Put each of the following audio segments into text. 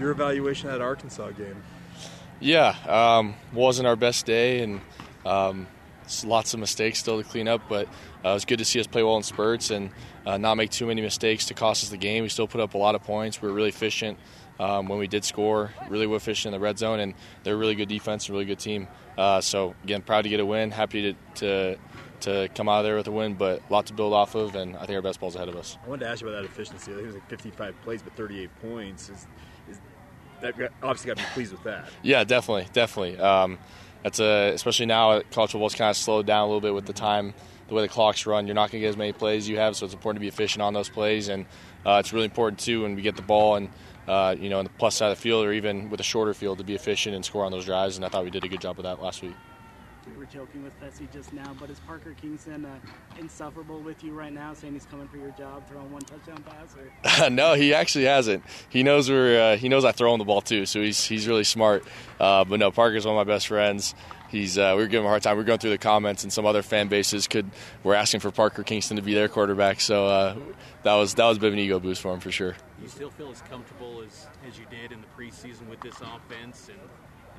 Your evaluation at Arkansas game? Yeah, um, wasn't our best day, and um, lots of mistakes still to clean up. But uh, it was good to see us play well in spurts and uh, not make too many mistakes to cost us the game. We still put up a lot of points. We were really efficient um, when we did score. Really efficient in the red zone, and they're a really good defense, a really good team. Uh, so again, proud to get a win. Happy to, to to come out of there with a win, but a lot to build off of, and I think our best ball's ahead of us. I wanted to ask you about that efficiency. I think it was like 55 plays, but 38 points. Is, is that obviously got to be pleased with that? Yeah, definitely, definitely. Um, that's a especially now college football's kind of slowed down a little bit with the time, the way the clocks run. You're not going to get as many plays as you have, so it's important to be efficient on those plays, and uh, it's really important too when we get the ball and. Uh, you know, on the plus side of the field, or even with a shorter field, to be efficient and score on those drives. And I thought we did a good job of that last week we were joking with Fessy just now, but is Parker Kingston uh, insufferable with you right now, saying he's coming for your job, throwing one touchdown pass? Or? no, he actually hasn't. He knows we're uh, he knows I throw him the ball too, so he's he's really smart. Uh, but no, Parker's one of my best friends. He's uh, we were giving him a hard time. We are going through the comments, and some other fan bases could were asking for Parker Kingston to be their quarterback. So uh, that was that was a bit of an ego boost for him for sure. You still feel as comfortable as as you did in the preseason with this offense and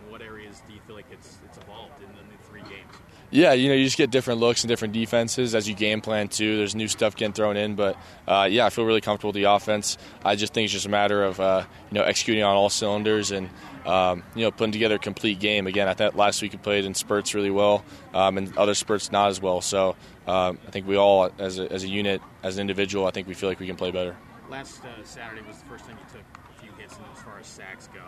what areas do you feel like it's it's evolved in the three games? Yeah, you know, you just get different looks and different defenses as you game plan too. There's new stuff getting thrown in, but uh, yeah, I feel really comfortable with the offense. I just think it's just a matter of uh, you know executing on all cylinders and um, you know putting together a complete game. Again, I thought last week we played in spurts really well, um, and other spurts not as well. So um, I think we all, as a, as a unit, as an individual, I think we feel like we can play better. Last uh, Saturday was the first time you took as far as sacks go.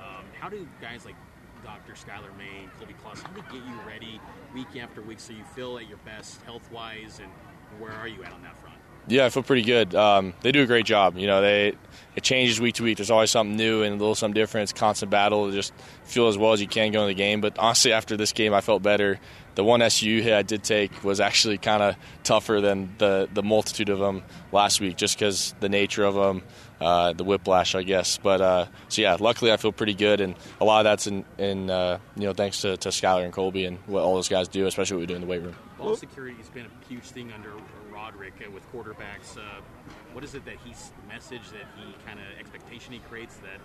Um, how do guys like Dr. Skylar May and Colby Claus, how do they get you ready week after week so you feel at your best health wise and where are you at on that front? Yeah, I feel pretty good. Um, they do a great job. You know, they it changes week to week. There's always something new and a little something different. It's constant battle to just feel as well as you can going to the game. But honestly, after this game, I felt better. The one SU hit I did take was actually kind of tougher than the the multitude of them last week, just because the nature of them uh, the whiplash, I guess. But uh, so yeah, luckily I feel pretty good, and a lot of that's in, in uh, you know thanks to, to Skylar and Colby and what all those guys do, especially what we do in the weight room. Ball security has been a huge thing under Roderick uh, with quarterbacks. Uh, what is it that he's message that he kind of expectation he creates that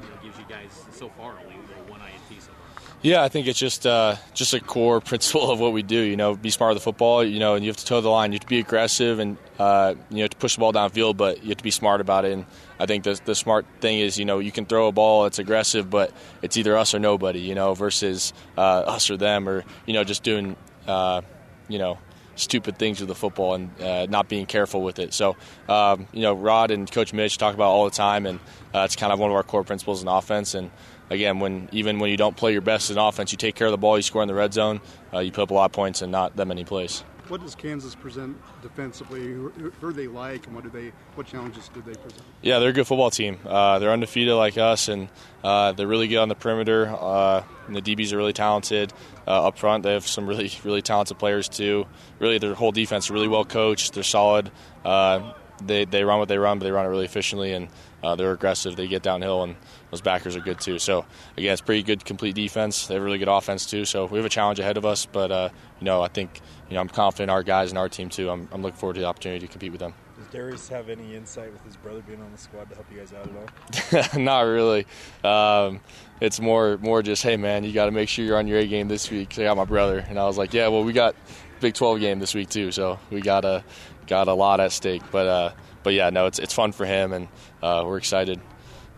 you know, gives you guys so far only one INT so far? Yeah, I think it's just uh, just a core principle of what we do. You know, be smart with the football. You know, and you have to toe the line. You have to be aggressive and uh, you know to push the ball downfield, but you have to be smart about it. And I think the the smart thing is, you know, you can throw a ball that's aggressive, but it's either us or nobody. You know, versus uh, us or them, or you know, just doing uh, you know stupid things with the football and uh, not being careful with it. So, um, you know, Rod and Coach Mitch talk about all the time, and uh, it's kind of one of our core principles in offense. And again, when even when you don't play your best in offense, you take care of the ball, you score in the red zone, uh, you put up a lot of points and not that many plays. What does Kansas present defensively? Who, are they like, and what do they? What challenges do they present? Yeah, they're a good football team. Uh, they're undefeated like us, and uh, they're really good on the perimeter. Uh, and the DBs are really talented uh, up front. They have some really, really talented players too. Really, their whole defense is really well coached. They're solid. They they run what they run, but they run it really efficiently, and uh, they're aggressive. They get downhill, and those backers are good too. So again, it's pretty good, complete defense. They have really good offense too. So we have a challenge ahead of us, but uh, you know, I think you know I'm confident our guys and our team too. I'm, I'm looking forward to the opportunity to compete with them. Does Darius have any insight with his brother being on the squad to help you guys out at all? Not really. Um, it's more more just hey man, you got to make sure you're on your A game this week. I got my brother, and I was like, yeah, well we got Big 12 game this week too, so we got a got a lot at stake. But uh, but yeah, no, it's it's fun for him, and uh, we're excited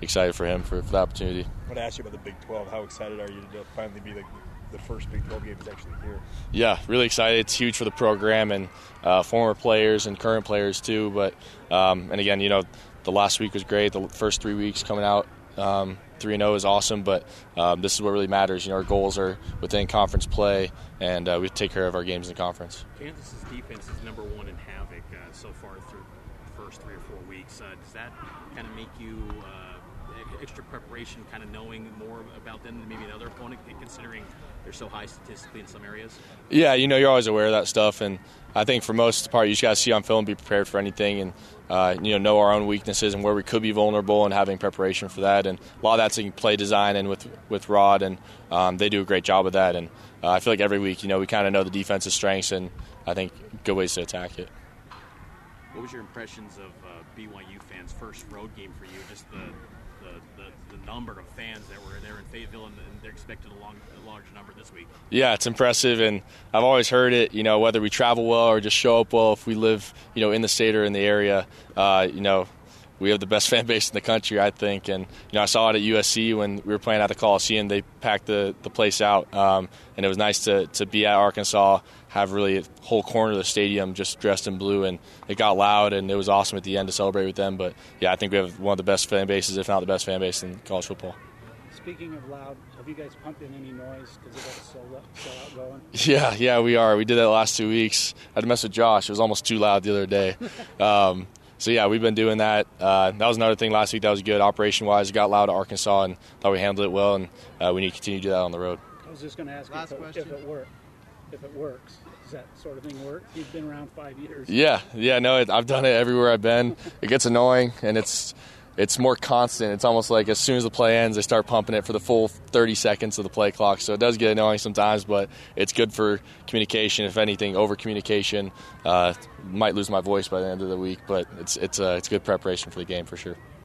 excited for him for, for the opportunity. I want to ask you about the Big 12. How excited are you to finally be the, the first Big 12 game is actually here? Yeah, really excited. It's huge for the program and uh, former players and current players too. But um, and again, you know, the last week was great. The first three weeks coming out. Um, 3 0 is awesome, but um, this is what really matters. You know, our goals are within conference play, and uh, we take care of our games in the conference. Kansas's defense is number one in havoc uh, so far through the first three or four weeks. Uh, does that kind of make you uh, extra preparation, kind of knowing more about them than maybe another opponent, considering they're so high statistically in some areas? Yeah, you know, you're always aware of that stuff, and I think for most part, you just got to see on film, be prepared for anything, and uh, you know, know our own weaknesses and where we could be vulnerable, and having preparation for that. And a lot of that's in play design and with with Rod, and um, they do a great job of that. And uh, I feel like every week, you know, we kind of know the defense's strengths, and I think good ways to attack it. What was your impressions of uh, BYU fans' first road game for you? Just the the number of fans that were there in Fayetteville, and, and they're expected a, long, a large number this week. Yeah, it's impressive, and I've always heard it. You know, whether we travel well or just show up well, if we live, you know, in the state or in the area, uh, you know, we have the best fan base in the country, I think. And you know, I saw it at USC when we were playing at the Coliseum. They packed the, the place out, um, and it was nice to, to be at Arkansas, have really a whole corner of the stadium just dressed in blue, and it got loud, and it was awesome at the end to celebrate with them. But yeah, I think we have one of the best fan bases, if not the best fan base in college football. Speaking of loud, have you guys pumped in any noise because it got so, loud, so outgoing? Yeah, yeah, we are. We did that the last two weeks. I had to mess with Josh. It was almost too loud the other day. Um, so yeah, we've been doing that. Uh, that was another thing last week that was good operation wise. Got loud at Arkansas and thought we handled it well, and uh, we need to continue to do that on the road. I was just going to ask Last if, it, question. if it work, if it works. Does that sort of thing work? You've been around five years. Yeah, yeah, no, it, I've done it everywhere I've been. It gets annoying, and it's it's more constant. It's almost like as soon as the play ends, they start pumping it for the full 30 seconds of the play clock. So it does get annoying sometimes, but it's good for communication. If anything, over communication. Uh, might lose my voice by the end of the week, but it's it's uh, it's good preparation for the game for sure.